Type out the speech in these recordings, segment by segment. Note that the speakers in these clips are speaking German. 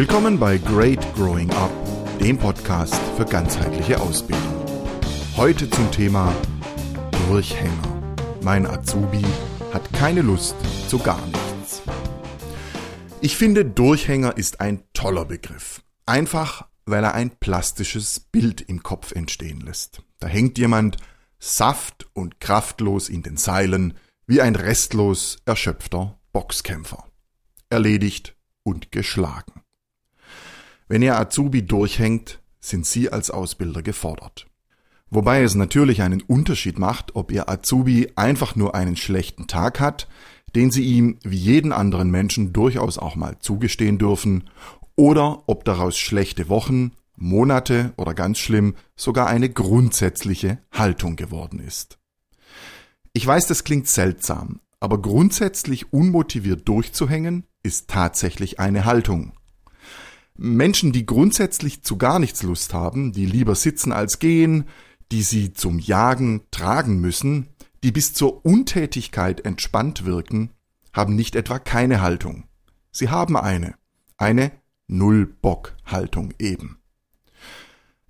Willkommen bei Great Growing Up, dem Podcast für ganzheitliche Ausbildung. Heute zum Thema Durchhänger. Mein Azubi hat keine Lust zu gar nichts. Ich finde, Durchhänger ist ein toller Begriff. Einfach, weil er ein plastisches Bild im Kopf entstehen lässt. Da hängt jemand saft und kraftlos in den Seilen, wie ein restlos erschöpfter Boxkämpfer. Erledigt und geschlagen. Wenn Ihr Azubi durchhängt, sind Sie als Ausbilder gefordert. Wobei es natürlich einen Unterschied macht, ob Ihr Azubi einfach nur einen schlechten Tag hat, den Sie ihm wie jeden anderen Menschen durchaus auch mal zugestehen dürfen, oder ob daraus schlechte Wochen, Monate oder ganz schlimm sogar eine grundsätzliche Haltung geworden ist. Ich weiß, das klingt seltsam, aber grundsätzlich unmotiviert durchzuhängen ist tatsächlich eine Haltung. Menschen, die grundsätzlich zu gar nichts Lust haben, die lieber sitzen als gehen, die sie zum Jagen tragen müssen, die bis zur Untätigkeit entspannt wirken, haben nicht etwa keine Haltung. Sie haben eine, eine Null-Bock-Haltung eben.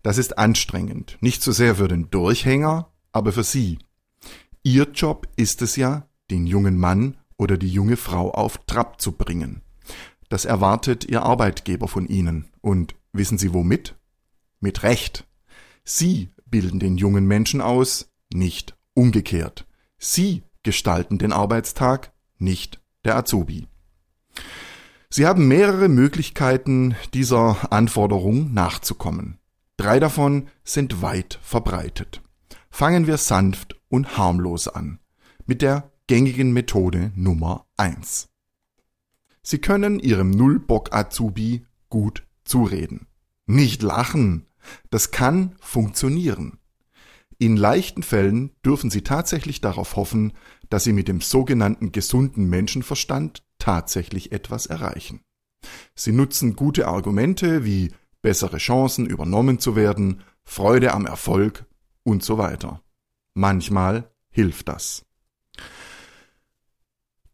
Das ist anstrengend, nicht so sehr für den Durchhänger, aber für Sie. Ihr Job ist es ja, den jungen Mann oder die junge Frau auf Trab zu bringen. Das erwartet Ihr Arbeitgeber von Ihnen. Und wissen Sie womit? Mit Recht. Sie bilden den jungen Menschen aus, nicht umgekehrt. Sie gestalten den Arbeitstag, nicht der Azubi. Sie haben mehrere Möglichkeiten, dieser Anforderung nachzukommen. Drei davon sind weit verbreitet. Fangen wir sanft und harmlos an, mit der gängigen Methode Nummer eins. Sie können Ihrem Nullbock-Azubi gut zureden. Nicht lachen. Das kann funktionieren. In leichten Fällen dürfen Sie tatsächlich darauf hoffen, dass Sie mit dem sogenannten gesunden Menschenverstand tatsächlich etwas erreichen. Sie nutzen gute Argumente wie bessere Chancen übernommen zu werden, Freude am Erfolg und so weiter. Manchmal hilft das.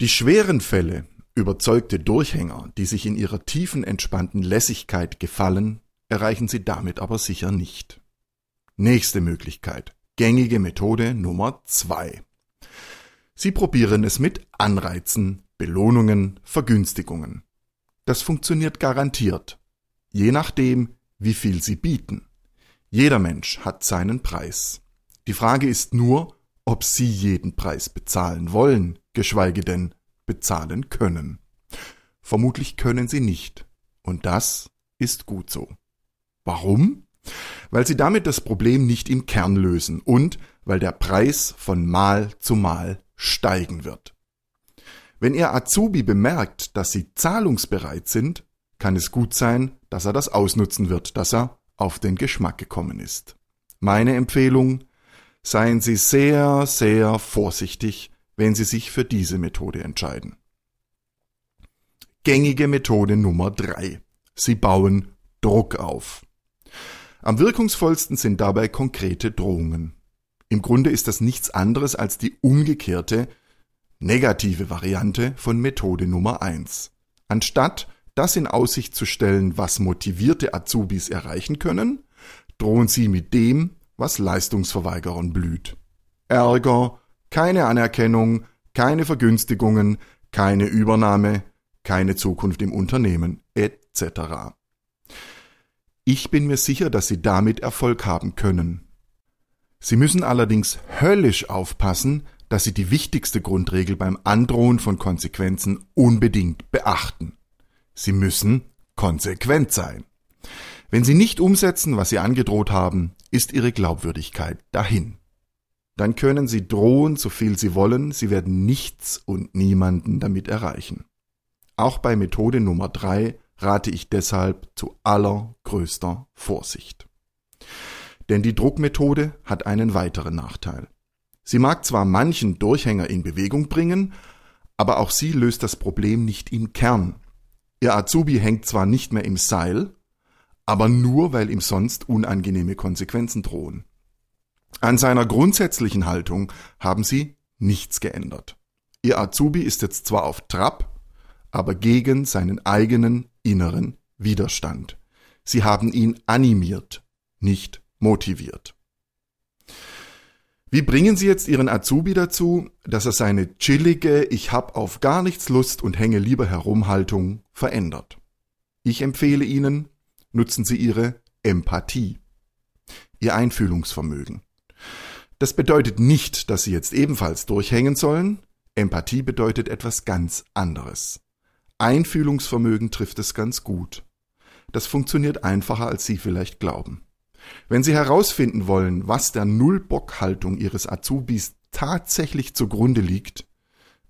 Die schweren Fälle, überzeugte Durchhänger, die sich in ihrer tiefen entspannten Lässigkeit gefallen, erreichen sie damit aber sicher nicht. Nächste Möglichkeit. Gängige Methode Nummer zwei. Sie probieren es mit Anreizen, Belohnungen, Vergünstigungen. Das funktioniert garantiert, je nachdem, wie viel sie bieten. Jeder Mensch hat seinen Preis. Die Frage ist nur, ob Sie jeden Preis bezahlen wollen, geschweige denn bezahlen können. Vermutlich können Sie nicht. Und das ist gut so. Warum? Weil Sie damit das Problem nicht im Kern lösen und weil der Preis von Mal zu Mal steigen wird. Wenn Ihr Azubi bemerkt, dass Sie zahlungsbereit sind, kann es gut sein, dass er das ausnutzen wird, dass er auf den Geschmack gekommen ist. Meine Empfehlung, seien Sie sehr, sehr vorsichtig, wenn Sie sich für diese Methode entscheiden. Gängige Methode Nummer drei: Sie bauen Druck auf. Am wirkungsvollsten sind dabei konkrete Drohungen. Im Grunde ist das nichts anderes als die umgekehrte, negative Variante von Methode Nummer eins. Anstatt das in Aussicht zu stellen, was motivierte Azubis erreichen können, drohen sie mit dem, was Leistungsverweigerern blüht. Ärger, keine Anerkennung, keine Vergünstigungen, keine Übernahme, keine Zukunft im Unternehmen, etc. Ich bin mir sicher, dass Sie damit Erfolg haben können. Sie müssen allerdings höllisch aufpassen, dass Sie die wichtigste Grundregel beim Androhen von Konsequenzen unbedingt beachten. Sie müssen konsequent sein. Wenn Sie nicht umsetzen, was Sie angedroht haben, ist Ihre Glaubwürdigkeit dahin. Dann können Sie drohen, so viel Sie wollen, Sie werden nichts und niemanden damit erreichen. Auch bei Methode Nummer drei rate ich deshalb zu allergrößter Vorsicht. Denn die Druckmethode hat einen weiteren Nachteil. Sie mag zwar manchen Durchhänger in Bewegung bringen, aber auch sie löst das Problem nicht im Kern, Ihr Azubi hängt zwar nicht mehr im Seil, aber nur, weil ihm sonst unangenehme Konsequenzen drohen. An seiner grundsätzlichen Haltung haben sie nichts geändert. Ihr Azubi ist jetzt zwar auf Trab, aber gegen seinen eigenen inneren Widerstand. Sie haben ihn animiert, nicht motiviert. Wie bringen Sie jetzt Ihren Azubi dazu, dass er seine chillige Ich hab auf gar nichts Lust und hänge lieber herum Haltung verändert? Ich empfehle Ihnen, nutzen Sie Ihre Empathie, Ihr Einfühlungsvermögen. Das bedeutet nicht, dass Sie jetzt ebenfalls durchhängen sollen. Empathie bedeutet etwas ganz anderes. Einfühlungsvermögen trifft es ganz gut. Das funktioniert einfacher, als Sie vielleicht glauben. Wenn Sie herausfinden wollen, was der Nullbock-Haltung Ihres Azubis tatsächlich zugrunde liegt,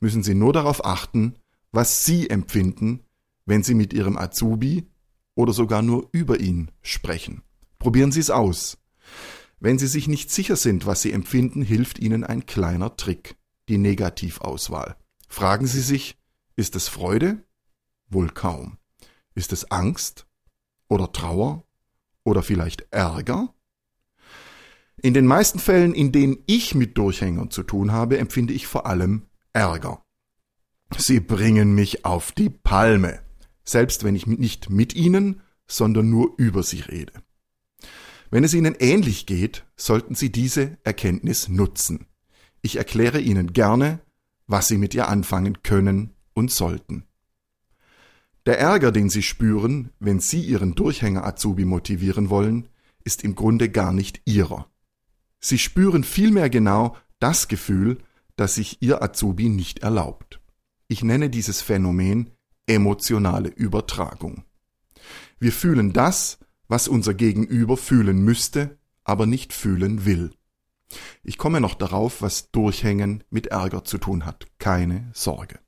müssen Sie nur darauf achten, was Sie empfinden, wenn Sie mit Ihrem Azubi oder sogar nur über ihn sprechen. Probieren Sie es aus. Wenn Sie sich nicht sicher sind, was Sie empfinden, hilft Ihnen ein kleiner Trick, die Negativauswahl. Fragen Sie sich, ist es Freude? Wohl kaum. Ist es Angst oder Trauer oder vielleicht Ärger? In den meisten Fällen, in denen ich mit Durchhängern zu tun habe, empfinde ich vor allem Ärger. Sie bringen mich auf die Palme, selbst wenn ich nicht mit ihnen, sondern nur über sie rede. Wenn es Ihnen ähnlich geht, sollten Sie diese Erkenntnis nutzen. Ich erkläre Ihnen gerne, was Sie mit ihr anfangen können und sollten. Der Ärger, den Sie spüren, wenn Sie Ihren Durchhänger Azubi motivieren wollen, ist im Grunde gar nicht Ihrer. Sie spüren vielmehr genau das Gefühl, das sich Ihr Azubi nicht erlaubt. Ich nenne dieses Phänomen emotionale Übertragung. Wir fühlen das, was unser Gegenüber fühlen müsste, aber nicht fühlen will. Ich komme noch darauf, was Durchhängen mit Ärger zu tun hat. Keine Sorge.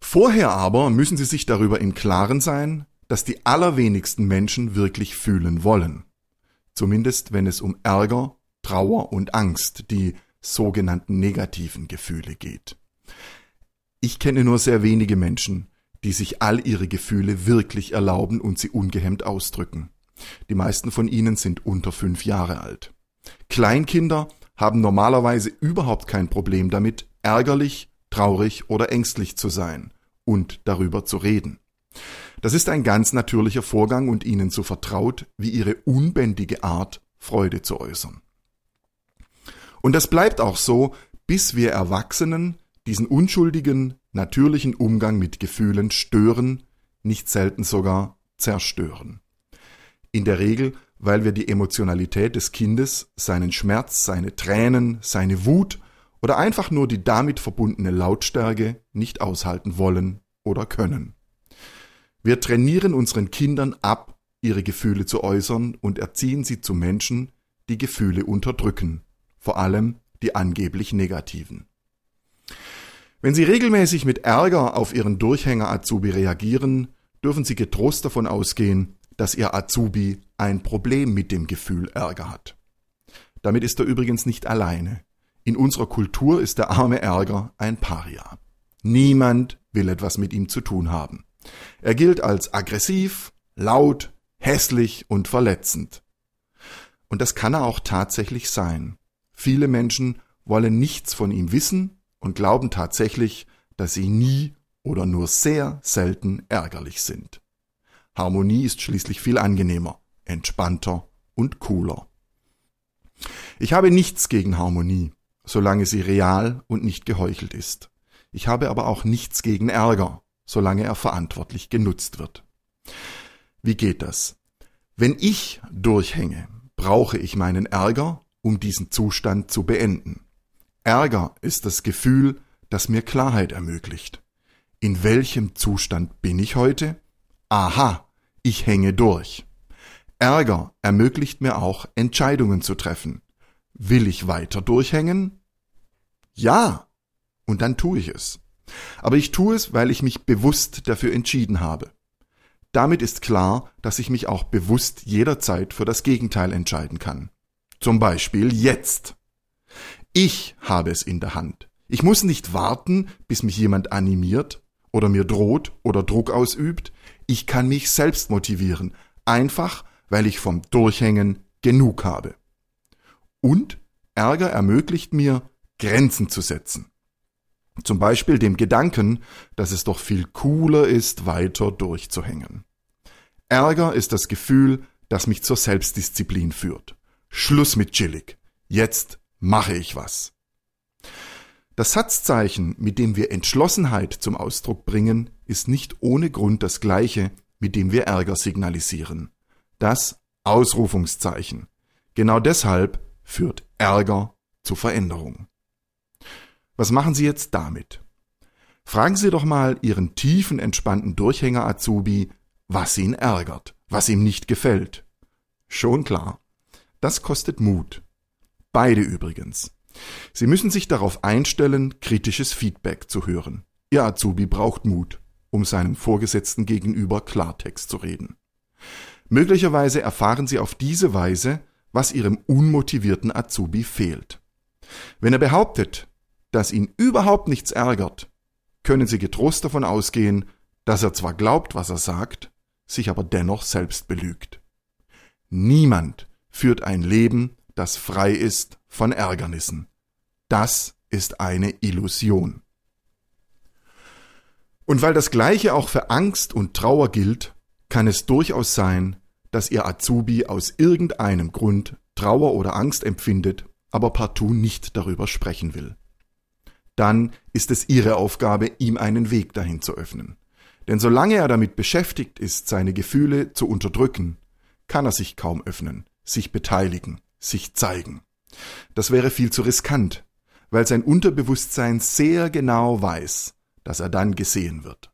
Vorher aber müssen Sie sich darüber im Klaren sein, dass die allerwenigsten Menschen wirklich fühlen wollen. Zumindest wenn es um Ärger, Trauer und Angst, die sogenannten negativen Gefühle geht. Ich kenne nur sehr wenige Menschen, die sich all ihre Gefühle wirklich erlauben und sie ungehemmt ausdrücken. Die meisten von ihnen sind unter fünf Jahre alt. Kleinkinder haben normalerweise überhaupt kein Problem damit, ärgerlich, traurig oder ängstlich zu sein und darüber zu reden. Das ist ein ganz natürlicher Vorgang und ihnen so vertraut wie ihre unbändige Art, Freude zu äußern. Und das bleibt auch so, bis wir Erwachsenen diesen unschuldigen, natürlichen Umgang mit Gefühlen stören, nicht selten sogar zerstören. In der Regel, weil wir die Emotionalität des Kindes, seinen Schmerz, seine Tränen, seine Wut oder einfach nur die damit verbundene Lautstärke nicht aushalten wollen oder können. Wir trainieren unseren Kindern ab, ihre Gefühle zu äußern und erziehen sie zu Menschen, die Gefühle unterdrücken, vor allem die angeblich negativen. Wenn Sie regelmäßig mit Ärger auf Ihren Durchhänger Azubi reagieren, dürfen Sie getrost davon ausgehen, dass Ihr Azubi ein Problem mit dem Gefühl Ärger hat. Damit ist er übrigens nicht alleine. In unserer Kultur ist der arme Ärger ein Paria. Niemand will etwas mit ihm zu tun haben. Er gilt als aggressiv, laut, hässlich und verletzend. Und das kann er auch tatsächlich sein. Viele Menschen wollen nichts von ihm wissen und glauben tatsächlich, dass sie nie oder nur sehr selten ärgerlich sind. Harmonie ist schließlich viel angenehmer, entspannter und cooler. Ich habe nichts gegen Harmonie solange sie real und nicht geheuchelt ist. Ich habe aber auch nichts gegen Ärger, solange er verantwortlich genutzt wird. Wie geht das? Wenn ich durchhänge, brauche ich meinen Ärger, um diesen Zustand zu beenden. Ärger ist das Gefühl, das mir Klarheit ermöglicht. In welchem Zustand bin ich heute? Aha, ich hänge durch. Ärger ermöglicht mir auch, Entscheidungen zu treffen. Will ich weiter durchhängen? Ja. Und dann tue ich es. Aber ich tue es, weil ich mich bewusst dafür entschieden habe. Damit ist klar, dass ich mich auch bewusst jederzeit für das Gegenteil entscheiden kann. Zum Beispiel jetzt. Ich habe es in der Hand. Ich muss nicht warten, bis mich jemand animiert oder mir droht oder Druck ausübt. Ich kann mich selbst motivieren, einfach weil ich vom Durchhängen genug habe. Und Ärger ermöglicht mir, Grenzen zu setzen. Zum Beispiel dem Gedanken, dass es doch viel cooler ist, weiter durchzuhängen. Ärger ist das Gefühl, das mich zur Selbstdisziplin führt. Schluss mit chillig. Jetzt mache ich was. Das Satzzeichen, mit dem wir Entschlossenheit zum Ausdruck bringen, ist nicht ohne Grund das gleiche, mit dem wir Ärger signalisieren. Das Ausrufungszeichen. Genau deshalb führt Ärger zu Veränderung. Was machen Sie jetzt damit? Fragen Sie doch mal Ihren tiefen, entspannten Durchhänger Azubi, was ihn ärgert, was ihm nicht gefällt. Schon klar. Das kostet Mut. Beide übrigens. Sie müssen sich darauf einstellen, kritisches Feedback zu hören. Ihr Azubi braucht Mut, um seinem Vorgesetzten gegenüber Klartext zu reden. Möglicherweise erfahren Sie auf diese Weise, was Ihrem unmotivierten Azubi fehlt. Wenn er behauptet, dass ihn überhaupt nichts ärgert, können Sie getrost davon ausgehen, dass er zwar glaubt, was er sagt, sich aber dennoch selbst belügt. Niemand führt ein Leben, das frei ist von Ärgernissen. Das ist eine Illusion. Und weil das Gleiche auch für Angst und Trauer gilt, kann es durchaus sein, dass Ihr Azubi aus irgendeinem Grund Trauer oder Angst empfindet, aber partout nicht darüber sprechen will. Dann ist es Ihre Aufgabe, ihm einen Weg dahin zu öffnen. Denn solange er damit beschäftigt ist, seine Gefühle zu unterdrücken, kann er sich kaum öffnen, sich beteiligen, sich zeigen. Das wäre viel zu riskant, weil sein Unterbewusstsein sehr genau weiß, dass er dann gesehen wird.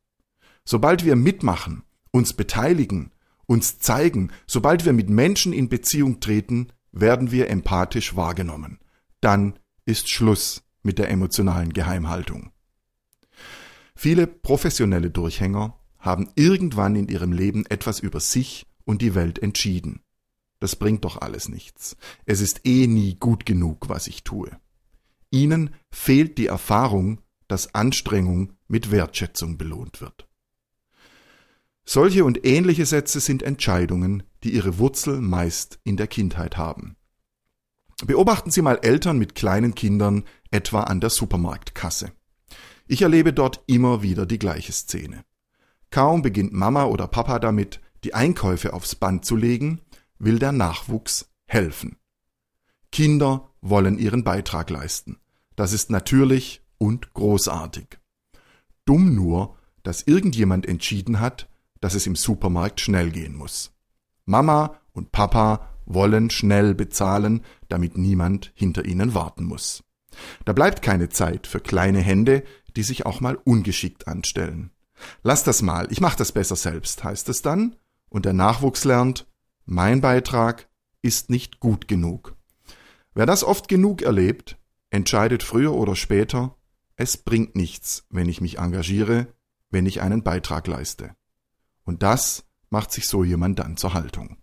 Sobald wir mitmachen, uns beteiligen, uns zeigen, sobald wir mit Menschen in Beziehung treten, werden wir empathisch wahrgenommen. Dann ist Schluss mit der emotionalen Geheimhaltung. Viele professionelle Durchhänger haben irgendwann in ihrem Leben etwas über sich und die Welt entschieden. Das bringt doch alles nichts. Es ist eh nie gut genug, was ich tue. Ihnen fehlt die Erfahrung, dass Anstrengung mit Wertschätzung belohnt wird. Solche und ähnliche Sätze sind Entscheidungen, die ihre Wurzel meist in der Kindheit haben. Beobachten Sie mal Eltern mit kleinen Kindern, etwa an der Supermarktkasse. Ich erlebe dort immer wieder die gleiche Szene. Kaum beginnt Mama oder Papa damit, die Einkäufe aufs Band zu legen, will der Nachwuchs helfen. Kinder wollen ihren Beitrag leisten. Das ist natürlich und großartig. Dumm nur, dass irgendjemand entschieden hat, dass es im Supermarkt schnell gehen muss. Mama und Papa wollen schnell bezahlen, damit niemand hinter ihnen warten muss. Da bleibt keine Zeit für kleine Hände, die sich auch mal ungeschickt anstellen. Lass das mal, ich mach das besser selbst, heißt es dann, und der Nachwuchs lernt, mein Beitrag ist nicht gut genug. Wer das oft genug erlebt, entscheidet früher oder später, es bringt nichts, wenn ich mich engagiere, wenn ich einen Beitrag leiste. Und das macht sich so jemand dann zur Haltung.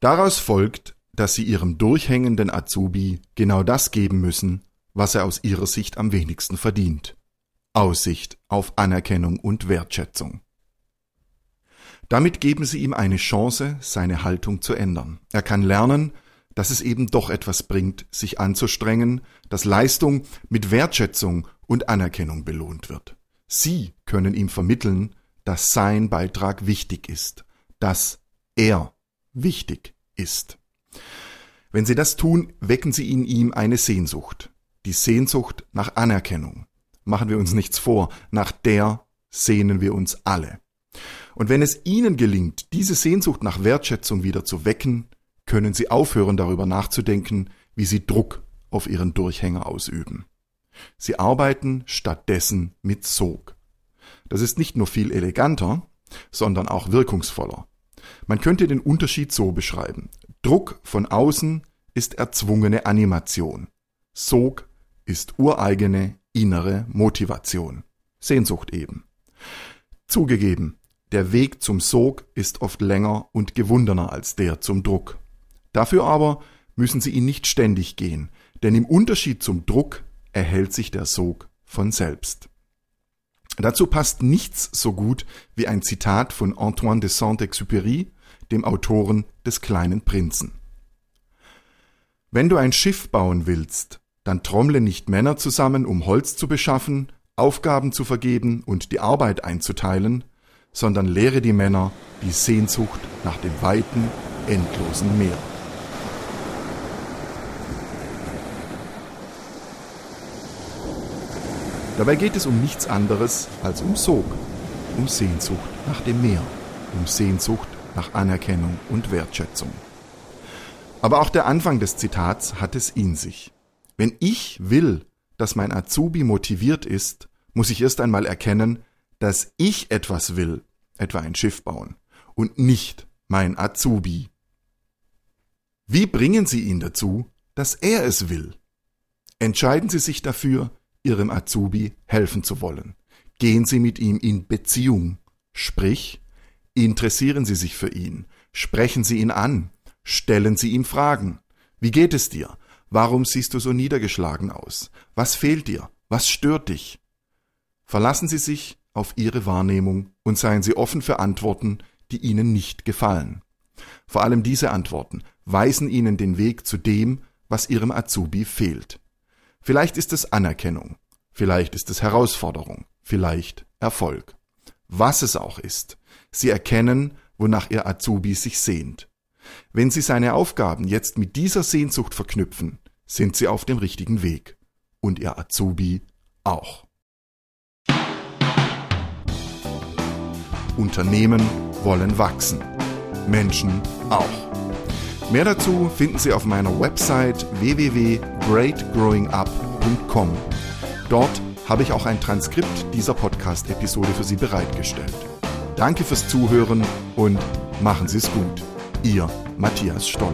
Daraus folgt, dass sie ihrem durchhängenden Azubi genau das geben müssen, was er aus ihrer Sicht am wenigsten verdient. Aussicht auf Anerkennung und Wertschätzung. Damit geben sie ihm eine Chance, seine Haltung zu ändern. Er kann lernen, dass es eben doch etwas bringt, sich anzustrengen, dass Leistung mit Wertschätzung und Anerkennung belohnt wird. Sie können ihm vermitteln, dass sein Beitrag wichtig ist, dass er wichtig ist. Wenn Sie das tun, wecken Sie in ihm eine Sehnsucht, die Sehnsucht nach Anerkennung. Machen wir uns nichts vor, nach der sehnen wir uns alle. Und wenn es Ihnen gelingt, diese Sehnsucht nach Wertschätzung wieder zu wecken, können Sie aufhören darüber nachzudenken, wie Sie Druck auf Ihren Durchhänger ausüben. Sie arbeiten stattdessen mit Sog. Das ist nicht nur viel eleganter, sondern auch wirkungsvoller. Man könnte den Unterschied so beschreiben. Druck von außen ist erzwungene Animation. Sog ist ureigene innere Motivation. Sehnsucht eben. Zugegeben, der Weg zum Sog ist oft länger und gewundener als der zum Druck. Dafür aber müssen Sie ihn nicht ständig gehen, denn im Unterschied zum Druck erhält sich der Sog von selbst. Dazu passt nichts so gut wie ein Zitat von Antoine de Saint-Exupéry, dem Autoren des kleinen Prinzen. Wenn du ein Schiff bauen willst, dann trommle nicht Männer zusammen, um Holz zu beschaffen, Aufgaben zu vergeben und die Arbeit einzuteilen, sondern lehre die Männer die Sehnsucht nach dem weiten, endlosen Meer. Dabei geht es um nichts anderes als um Sog, um Sehnsucht nach dem Meer, um Sehnsucht nach Anerkennung und Wertschätzung. Aber auch der Anfang des Zitats hat es in sich. Wenn ich will, dass mein Azubi motiviert ist, muss ich erst einmal erkennen, dass ich etwas will, etwa ein Schiff bauen, und nicht mein Azubi. Wie bringen Sie ihn dazu, dass er es will? Entscheiden Sie sich dafür, Ihrem Azubi helfen zu wollen. Gehen Sie mit ihm in Beziehung, sprich, interessieren Sie sich für ihn, sprechen Sie ihn an, stellen Sie ihm Fragen. Wie geht es dir? Warum siehst du so niedergeschlagen aus? Was fehlt dir? Was stört dich? Verlassen Sie sich auf Ihre Wahrnehmung und seien Sie offen für Antworten, die Ihnen nicht gefallen. Vor allem diese Antworten weisen Ihnen den Weg zu dem, was Ihrem Azubi fehlt. Vielleicht ist es Anerkennung, vielleicht ist es Herausforderung, vielleicht Erfolg. Was es auch ist, Sie erkennen, wonach Ihr Azubi sich sehnt. Wenn Sie seine Aufgaben jetzt mit dieser Sehnsucht verknüpfen, sind Sie auf dem richtigen Weg. Und Ihr Azubi auch. Unternehmen wollen wachsen. Menschen auch. Mehr dazu finden Sie auf meiner Website www.greatgrowingup.com. Dort habe ich auch ein Transkript dieser Podcast-Episode für Sie bereitgestellt. Danke fürs Zuhören und machen Sie es gut. Ihr Matthias Stoll.